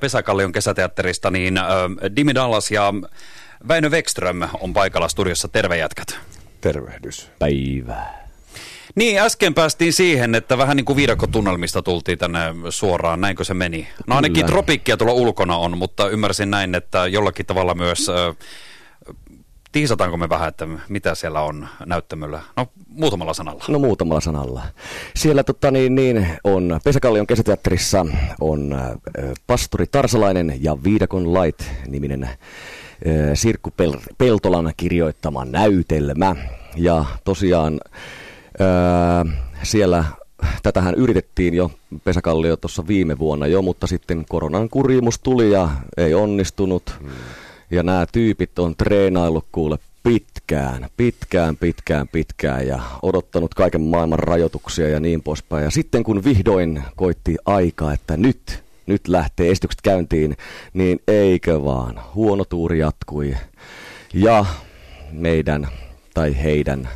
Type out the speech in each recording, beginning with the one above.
Pesäkallion kesäteatterista, niin äh, Dimi Dallas ja Väinö Wexström on paikalla studiossa. Terve jätkät. Tervehdys. Päivää. Niin, äsken päästiin siihen, että vähän niin kuin viidakotunnelmista tultiin tänne suoraan. Näinkö se meni? No ainakin Kyllä. tropikkia tuolla ulkona on, mutta ymmärsin näin, että jollakin tavalla myös... Äh, tiisataanko me vähän, että mitä siellä on näyttämöllä? No, muutamalla sanalla. No muutamalla sanalla. Siellä tota, niin, niin, on Pesäkallion kesäteatterissa on äh, pastori Tarsalainen ja Viidakon Light-niminen äh, Sirkku Pel- Peltolan kirjoittama näytelmä. Ja tosiaan äh, siellä tätähän yritettiin jo Pesäkallio tuossa viime vuonna jo, mutta sitten koronan kurimus tuli ja ei onnistunut. Hmm. Ja nämä tyypit on treenaillut kuule pitkään, pitkään, pitkään, pitkään ja odottanut kaiken maailman rajoituksia ja niin poispäin. Ja sitten kun vihdoin koitti aika, että nyt, nyt lähtee esitykset käyntiin, niin eikö vaan, huono tuuri jatkui. Ja meidän, tai heidän,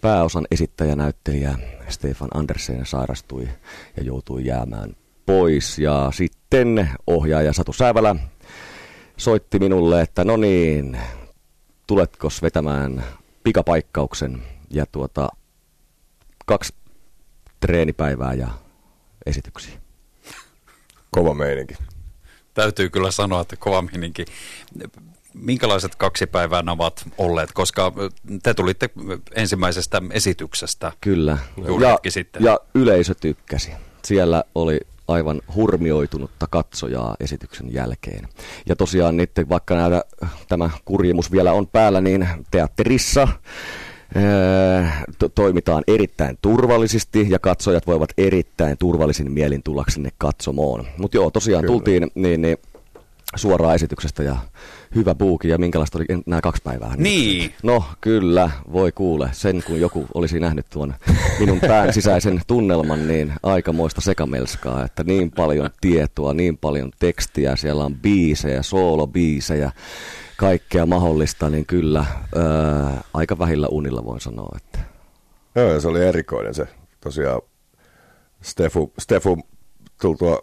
pääosan esittäjänäyttelijä Stefan Andersen sairastui ja joutui jäämään pois. Ja sitten ohjaaja Satu Sävälä soitti minulle, että no niin, tuletko vetämään pikapaikkauksen ja tuota kaksi treenipäivää ja esityksiä. Kova meininki. Täytyy kyllä sanoa, että kova mininki. Minkälaiset kaksi päivää nämä ovat olleet, koska te tulitte ensimmäisestä esityksestä. Kyllä. Juuri Ja, sitten. ja yleisö tykkäsi. Siellä oli aivan hurmioitunutta katsojaa esityksen jälkeen. Ja tosiaan nyt, vaikka näitä, tämä kurjimus vielä on päällä, niin teatterissa to- toimitaan erittäin turvallisesti ja katsojat voivat erittäin turvallisin mielin tulla sinne katsomoon. Mutta joo, tosiaan Kyllä. tultiin niin, niin, suoraan esityksestä ja hyvä buuki ja minkälaista oli nämä kaksi päivää. Niin. No kyllä, voi kuule. Sen kun joku olisi nähnyt tuon minun pään sisäisen tunnelman, niin aikamoista sekamelskaa, että niin paljon tietoa, niin paljon tekstiä, siellä on biisejä, soolobiisejä, kaikkea mahdollista, niin kyllä ää, aika vähillä unilla voin sanoa, että Joo, ja se oli erikoinen se. Tosiaan Stefu, Stefu tultua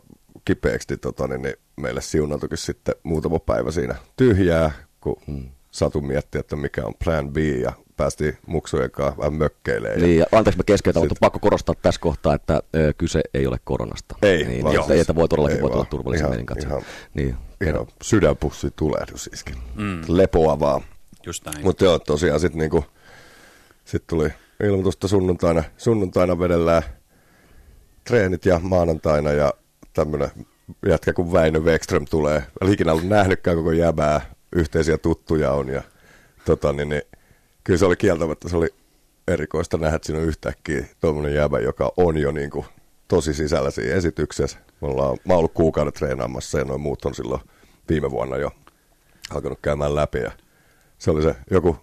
kipeäksi, niin, tota, niin, niin meille siunautukin sitten muutama päivä siinä tyhjää, kun hmm. Satu mietti, että mikä on plan B, ja päästiin muksujen kanssa vähän mökkeilemään. Niin, ja anteeksi mä keskeytän, Sit- mutta pakko korostaa tässä kohtaa, että ö, kyse ei ole koronasta. Ei, niin, vaan niin, siis- että voi todellakin voi olla vaan. turvallisen Ihan- ihan- Niin, Ihan sydänpussi tulehdus iskin. Mm. Lepoa vaan. Just näin. Mutta joo, tosiaan sitten niinku, sit tuli ilmoitusta sunnuntaina, sunnuntaina vedellään treenit ja maanantaina ja tämmönen jätkä kuin Väinö Wexström tulee. Olen ikinä ollut nähnytkään koko jäbää, yhteisiä tuttuja on ja tota, niin, niin, kyllä se oli kieltämättä, se oli erikoista nähdä, että siinä on yhtäkkiä tuommoinen jäbä, joka on jo niinku tosi sisällä siinä esityksessä. Me ollaan, mä oon ollut kuukauden treenaamassa ja noin muut on silloin viime vuonna jo alkanut käymään läpi ja se oli se joku,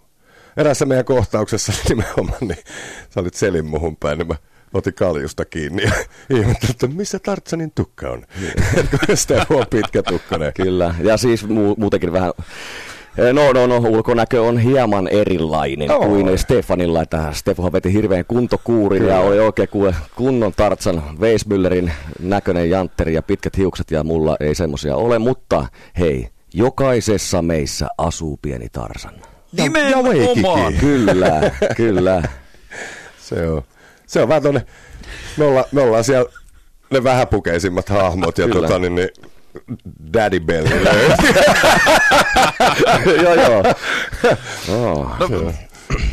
erässä meidän kohtauksessa nimenomaan, niin sä olit selin muhun päin, niin mä otin kaljusta kiinni ja ihmettelin, että missä Tartsanin tukka on. Sitä on pitkä tukkainen. Kyllä, ja siis mu- muutenkin vähän, eh, no, no, no, ulkonäkö on hieman erilainen Joo. kuin Stefanilla, että Stefanhan veti hirveän kuntokuurin Kyllä. ja oli oikein kuule kunnon Tartsan Weismüllerin näköinen jantteri ja pitkät hiukset ja mulla ei semmosia ole, mutta hei, jokaisessa meissä asuu pieni Tarsan. Nimenomaan. Kyllä, kyllä. Se on, se on vähän tonne, me ollaan, me ollaan siellä ne vähäpukeisimmat hahmot ja tota, niin, niin, Daddy Belly joo, joo. Oh. No,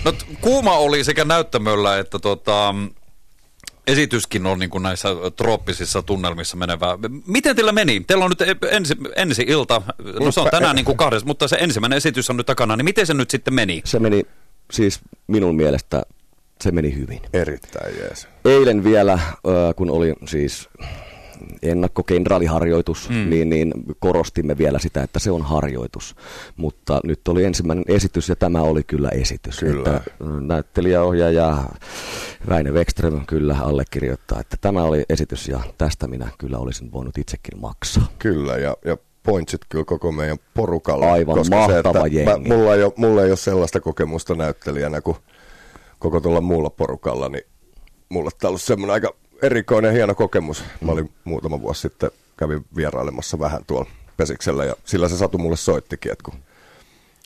no, kuuma oli sekä näyttämöllä että tota, esityskin on niin kuin näissä trooppisissa tunnelmissa menevää. Miten teillä meni? Teillä on nyt e- ensi, ensi ilta, no se on tänään niin kuin kahdessa, mutta se ensimmäinen esitys on nyt takana, niin miten se nyt sitten meni? Se meni siis minun mielestä, se meni hyvin. Erittäin jees. Eilen vielä, kun oli siis ennakkokenraaliharjoitus, mm. niin, niin korostimme vielä sitä, että se on harjoitus. Mutta nyt oli ensimmäinen esitys ja tämä oli kyllä esitys. Kyllä. Että näyttelijäohjaaja Väinö Wexström kyllä allekirjoittaa, että tämä oli esitys ja tästä minä kyllä olisin voinut itsekin maksaa. Kyllä, ja, ja pointsit kyllä koko meidän porukalla. Aivan koska mahtava se, että jengi. Mä, mulla, ei ole, mulla ei ole sellaista kokemusta näyttelijänä kuin koko tuolla muulla porukalla, niin mulla tämä on ollut semmoinen aika erikoinen hieno kokemus. Mä olin muutama vuosi sitten, kävin vierailemassa vähän tuolla Pesiksellä ja sillä se Satu mulle soittikin, että kun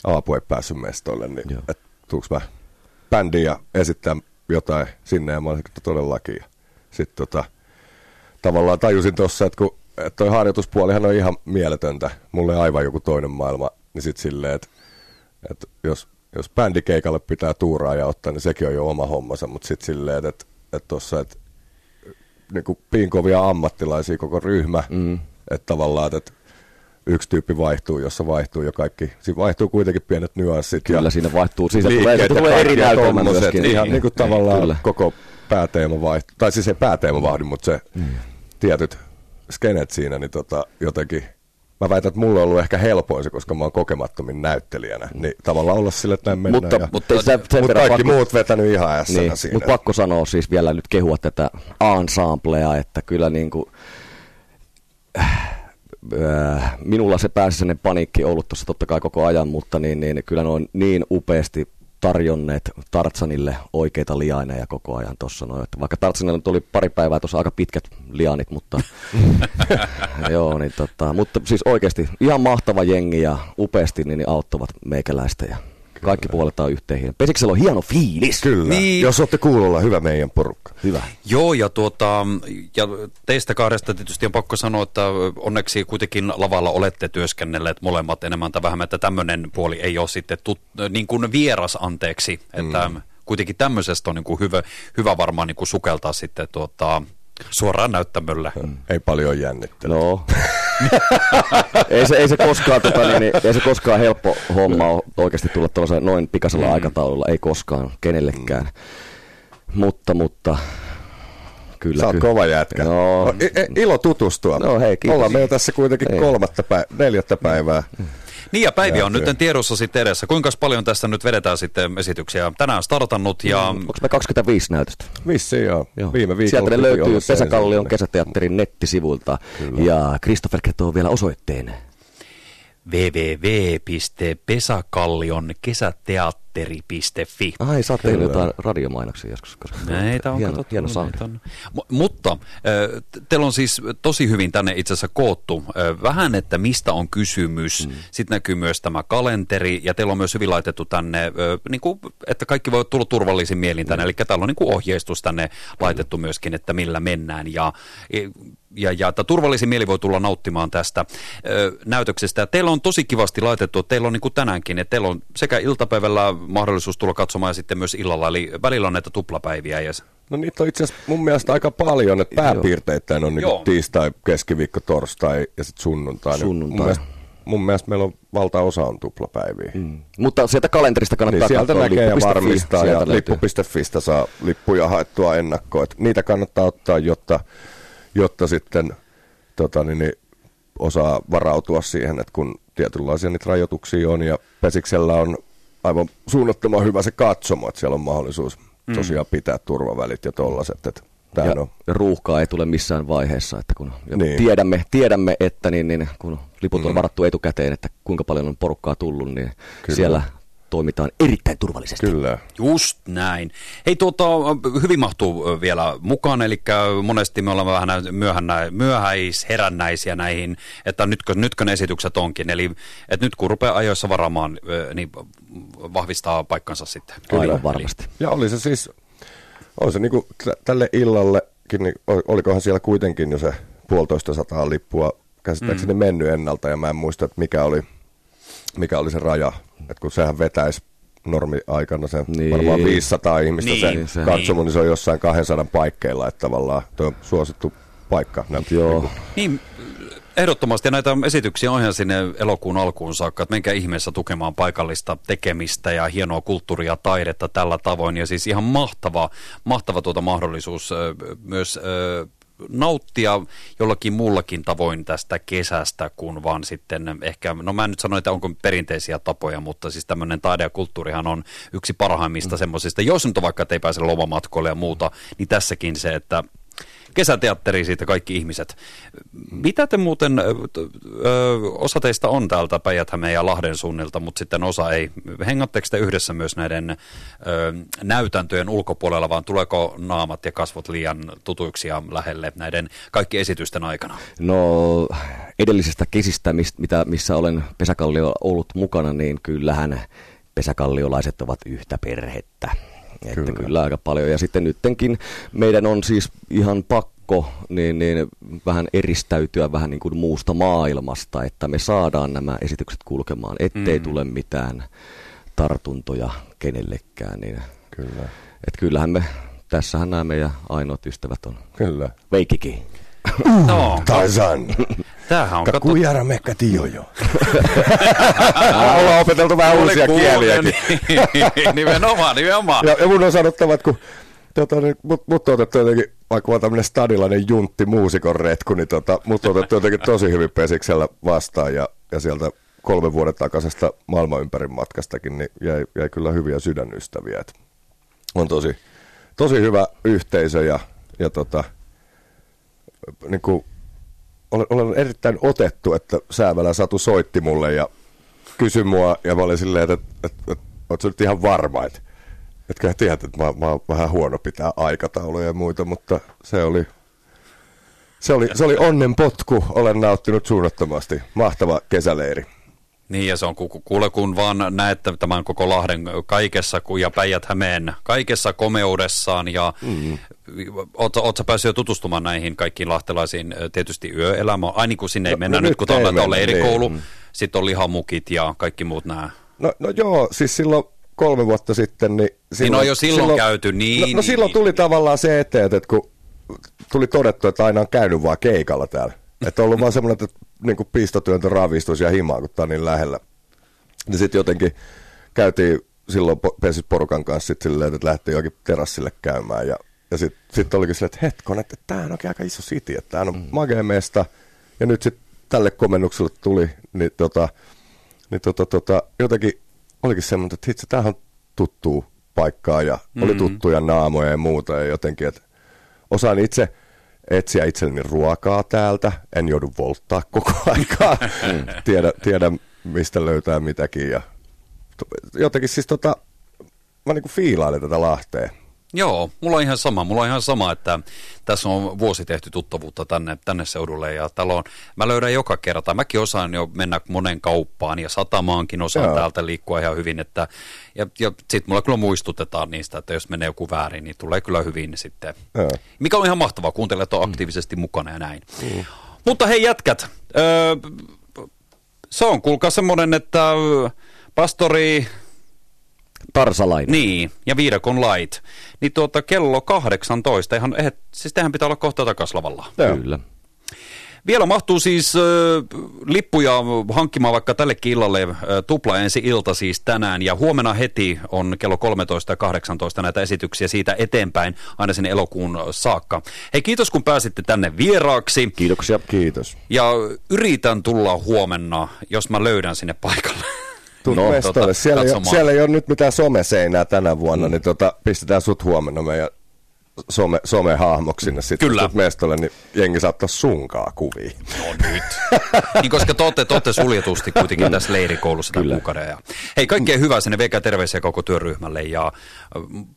Aapu ei päässyt mestoille, niin Joo. että tuuks mä bändiin ja esittää jotain sinne ja mä olin, että todellakin. Sitten tota, tavallaan tajusin tuossa, että kun että toi harjoituspuolihan on ihan mieletöntä, mulle aivan joku toinen maailma, niin sitten silleen, että, että jos, jos bändikeikalle pitää tuuraa ja ottaa, niin sekin on jo oma hommansa, mutta sitten silleen, että, että tuossa, että niin kuin piinkovia ammattilaisia koko ryhmä, mm. että tavallaan, että yksi tyyppi vaihtuu, jossa vaihtuu jo kaikki, siinä vaihtuu kuitenkin pienet nyanssit. Kyllä ja siinä vaihtuu, siis tulee, ja tulee eri näytelmä myöskin. Ihan niin kuin Kyllä. tavallaan koko pääteema vaihtuu, tai siis ei pääteema vaihdu, mutta se Mm. tietyt skenet siinä, niin tota, jotenkin, mä väitän, että mulla on ollut ehkä helpoin se, koska mä oon kokemattomin näyttelijänä, niin tavallaan olla sille, että näin mennään. Mutta, ja, mutta, sen, sen mutta kaikki pakko, muut vetänyt ihan ässänä niin, siinä. mutta pakko sanoa siis vielä nyt kehua tätä ensemblea, että kyllä niin kuin, äh, minulla se pääsi sellainen paniikki ollut tuossa totta kai koko ajan, mutta niin, niin, kyllä ne on niin upeasti tarjonneet Tartsanille oikeita liaineja koko ajan tuossa. No, että vaikka Tartsanilla nyt oli pari päivää tuossa aika pitkät lianit, mutta, joo, niin tota, mutta siis oikeasti ihan mahtava jengi ja upeasti niin, niin auttavat meikäläistä ja kaikki puoletaan yhteen. Pesiksellä on hieno fiilis. Kyllä, niin. jos olette kuulolla, hyvä meidän porukka. Hyvä. Joo, ja, tuota, ja teistä kahdesta tietysti on pakko sanoa, että onneksi kuitenkin lavalla olette työskennelleet molemmat enemmän tai vähemmän, että tämmöinen puoli ei ole sitten tut, niin kuin vieras anteeksi, että mm. kuitenkin tämmöisestä on niin kuin hyvä, hyvä varmaan niin kuin sukeltaa sitten tuota, suoraan näyttämölle. Ei paljon jännittelyä. No. ei, se, ei, se koskaan, tota, niin, niin, ei se koskaan helppo homma ole oikeasti tulla noin pikaisella mm. aikataululla. Ei koskaan kenellekään. Mm. Mutta, mutta kyllä. Sä oot kyllä. kova jätkä. No, No, ilo tutustua. No hei, kiitos. Ollaan meillä tässä kuitenkin Ei. kolmatta päivää, neljättä päivää. Niin ja päiviä Ja on nyt tiedossa sitten edessä. Kuinka paljon tästä nyt vedetään sitten esityksiä? Tänään startannut ja Onko me 25 näytöstä? Vissiin joo. Joo. Viime viikolla. Sieltä ne löytyy Pesäkallion kesäteatterin nettisivuilta. Kyllä. Ja Christopher kertoo vielä osoitteen. www.pesakallion kesäteatteri.fi. Ai, sä oot tehnyt jotain radiomainoksia joskus. Koska Näitä on hieno, katsottu, hieno sound. on. M- mutta teillä on siis tosi hyvin tänne itse asiassa koottu äh, vähän, että mistä on kysymys. Mm. Sitten näkyy myös tämä kalenteri ja teillä on myös hyvin laitettu tänne, niin kuin, että kaikki voi tulla turvallisin mielin tänne. Eli täällä on niin kuin ohjeistus tänne laitettu myöskin, että millä mennään ja ja, ja että turvallisin mieli voi tulla nauttimaan tästä ö, näytöksestä. Ja teillä on tosi kivasti laitettu, teillä on niin kuin tänäänkin, että teillä on sekä iltapäivällä mahdollisuus tulla katsomaan ja sitten myös illalla, eli välillä on näitä tuplapäiviä. Ja, No niitä on itse asiassa mun mielestä aika paljon, että pääpiirteittäin on niinku tiistai, keskiviikko, torstai ja sitten sunnuntai. Niin Sunnuntai. Mun mielestä, mun mielestä meillä on valtaosa on tuplapäiviä. Mm. Mutta sieltä kalenterista kannattaa Niin sieltä katsoa näkee ja varmistaa ja lippu.fistä saa lippuja haettua ennakkoon. Et niitä kannattaa ottaa, jotta, jotta sitten tota, niin, niin, osaa varautua siihen, että kun tietynlaisia niitä rajoituksia on ja Pesiksellä on aivan suunnattoman hyvä se katsomo, että siellä on mahdollisuus tosiaan pitää turvavälit ja tollaset. Että ja on ruuhkaa ei tule missään vaiheessa, että kun Niin. tiedämme, tiedämme, että niin, niin, kun liput on varattu etukäteen, että kuinka paljon on porukkaa tullut, niin Kyllä. siellä toimitaan erittäin turvallisesti. kyllä. Just näin. Hei tuota, hyvin mahtuu vielä mukaan, eli monesti me ollaan vähän myöhännä, myöhäisherännäisiä näihin, että nytkö, nytkö ne esitykset onkin. Eli että nyt kun rupeaa ajoissa varaamaan, ö, niin vahvistaa paikkansa sitten. Aivan Eli- varmasti. Ja oli se siis, on se niinku t- tälle illallekin, niin ol- olikohan siellä kuitenkin jo se puolitoista sataa lippua käsittääkseni mm. mennyt ennalta, ja mä en muista, että mikä oli, mikä oli se raja, että kun sehän vetäisi normi-aikana se Niin. niin. varmaan 500 ihmistä Niin, niin, se- se katsomo, niin se on jossain 200 paikkeilla, että tavallaan tuo on suosittu paikka. Näyt, Joo. Niin, ehdottomasti. Näitä esityksiä on ihan sinne elokuun alkuun saakka, että menkää ihmeessä tukemaan paikallista tekemistä ja hienoa kulttuuria ja taidetta tällä tavoin. Ja siis ihan mahtava, mahtava tuota mahdollisuus myös nauttia jollakin muullakin tavoin tästä kesästä, kuin vaan sitten ehkä, no mä en nyt sano, että onko perinteisiä tapoja, mutta siis tämmöinen taide ja kulttuurihan on yksi parhaimmista mm. semmoisista, jos nyt on vaikka, että ei pääse lomamatkoille ja muuta, niin tässäkin se, että kesäteatteri siitä kaikki ihmiset. Mitä te muuten, ö, osa teistä on täältä päijät ja Lahden suunnilta, mutta sitten osa ei. Hengatteko te yhdessä myös näiden ö, näytäntöjen ulkopuolella, vaan tuleeko naamat ja kasvot liian tutuiksi ja lähelle näiden kaikki esitysten aikana? No edellisestä kesistä, mitä, missä olen Pesäkallio ollut mukana, niin kyllähän pesäkalliolaiset ovat yhtä perhettä. Että kyllä. kyllä aika paljon. Ja sitten nyttenkin meidän on siis ihan pakko niin, niin vähän eristäytyä vähän niin kuin muusta maailmasta, että me saadaan nämä esitykset kulkemaan, ettei mm. tule mitään tartuntoja kenellekään. Niin kyllä. Että kyllähän me, tässähän nämä meidän ainoat ystävät on. Kyllä. Veikikin. No, Taisan. Tämähän on kato... Kujara mekka tiojo. Ollaan opeteltu vähän uusia kieliäkin. nimenomaan, nimenomaan. Ja, ja mun on sanottava, että kun tota, niin, mut, mut on otettu jotenkin, vaikka mä tämmönen stadilainen juntti muusikon retku, niin tota, mut on otettu jotenkin tosi hyvin pesiksellä vastaan ja, ja sieltä kolmen vuoden takaisesta maailman ympärin matkastakin, niin jäi, jäi kyllä hyviä sydänystäviä. Et on tosi, tosi hyvä yhteisö ja, ja tota, niin kuin, olen, olen erittäin otettu, että Säävälä Satu soitti mulle ja kysyi mua, ja mä olin silleen, että, että, että, että ootko nyt ihan varma, että etkä tiedät, että mä, mä oon vähän huono pitää aikatauluja ja muita, mutta se oli, se oli, se oli onnen potku. Olen nauttinut suunnattomasti. Mahtava kesäleiri. Niin ja se on kuule kun vaan näette tämän koko Lahden kaikessa ja päijät hämeen kaikessa komeudessaan ja mm. ootko päässyt jo tutustumaan näihin kaikkiin lahtelaisiin tietysti yöelämään, aina niin kun sinne ei no, mennä no, nyt kun on leirikoulu, niin. sitten on lihamukit ja kaikki muut nämä. No, no joo, siis silloin kolme vuotta sitten, niin... Silloin, niin on jo silloin, silloin käyty, niin... No, no niin, silloin niin. tuli tavallaan se eteen, että kun tuli todettu, että aina on käynyt vaan keikalla täällä. Että on ollut vaan semmoinen, että niin kuin pistotyöntö ravistus ja himaa, kun tämä on niin lähellä. Niin sitten jotenkin käytiin silloin pesis porukan kanssa sit silleen, että lähti jokin terassille käymään. Ja, ja sitten sit olikin silleen, että hetkon, että tämä on oikein aika iso city, että tämä on mm. magea mesta. Ja nyt sitten tälle komennukselle tuli, niin, tota, niin tota, tota, jotenkin olikin semmoinen, että hitsi, tämähän on tuttuu paikkaa ja mm-hmm. oli tuttuja naamoja ja muuta. Ja jotenkin, että osaan itse etsiä itselleni ruokaa täältä, en joudu volttaa koko aikaa, tiedä, tiedä mistä löytää mitäkin ja jotenkin siis tota, mä niinku fiilailen tätä Lahtea. Joo, mulla on ihan sama. Mulla on ihan sama, että tässä on vuosi tehty tuttavuutta tänne, tänne seudulle ja täällä on, mä löydän joka kerta. Mäkin osaan jo mennä monen kauppaan ja satamaankin osaan Joo. täältä liikkua ihan hyvin. Että, ja ja sitten mulla kyllä muistutetaan niistä, että jos menee joku väärin, niin tulee kyllä hyvin sitten. Joo. Mikä on ihan mahtavaa, kuuntelet on aktiivisesti mm. mukana ja näin. Mm. Mutta hei jätkät, öö, se on kuulkaa semmoinen, että pastori Tarsalainen. Niin, ja viidakon lait. Niin tuota kello 18, ihan, eh, siis tehän pitää olla kohta takaslavalla. Kyllä. Vielä mahtuu siis äh, lippuja hankkimaan vaikka tällekin illalle äh, tupla ensi ilta siis tänään ja huomenna heti on kello 13 ja 18 näitä esityksiä siitä eteenpäin aina sinne elokuun saakka. Hei kiitos kun pääsitte tänne vieraaksi. Kiitoksia. Kiitos. Ja yritän tulla huomenna, jos mä löydän sinne paikalle. no, Tota, siellä, ei, siellä ei ole nyt mitään someseinää tänä vuonna, mm. niin tota, pistetään sut huomenna meidän some, somehahmoksi sinne sitten Kyllä. mestolle, niin jengi saattaa sunkaa kuvia. No nyt. niin koska te olette, te olette suljetusti kuitenkin tässä leirikoulussa tämän kuukauden. Ja hei, kaikkea hyvää sinne VK Terveisiä koko työryhmälle ja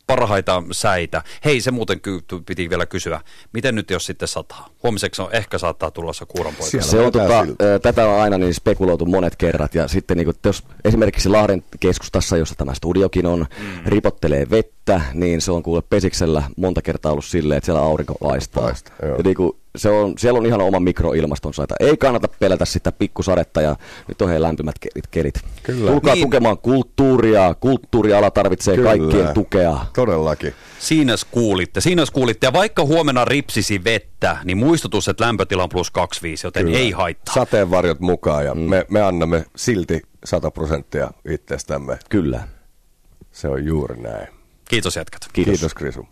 parhaita säitä. Hei, se muuten ky- piti vielä kysyä, miten nyt jos sitten sataa? Huomiseksi on ehkä saattaa tulla se kuuronpoika. Se on tota, tätä on aina niin spekuloitu monet kerrat ja sitten niin kuin, jos esimerkiksi Lahden keskustassa, jossa tämä studiokin on, mm. ripottelee vettä, niin se on kuule pesiksellä monta kertaa ollut silleen, että siellä aurinko paistaa. Paista, ja niin kuin, se on, siellä on ihan oma mikroilmastonsa, että ei kannata pelätä sitä pikkusadetta ja nyt on he lämpimät kelit. kelit. Kyllä. Tulkaa niin. tukemaan kulttuuria, kulttuuriala tarvitsee Kyllä. kaikkien tukea. Todellakin. Siinä kuulitte, siinä kuulitte. Ja vaikka huomenna ripsisi vettä, niin muistutus, että lämpötila on plus 25, joten Kyllä. ei haittaa. Sateenvarjot mukaan ja mm. me, me annamme silti 100 prosenttia itsestämme. Kyllä. Se on juuri näin. Kiitos jätkät. Kiitos, Kiitos Krisu.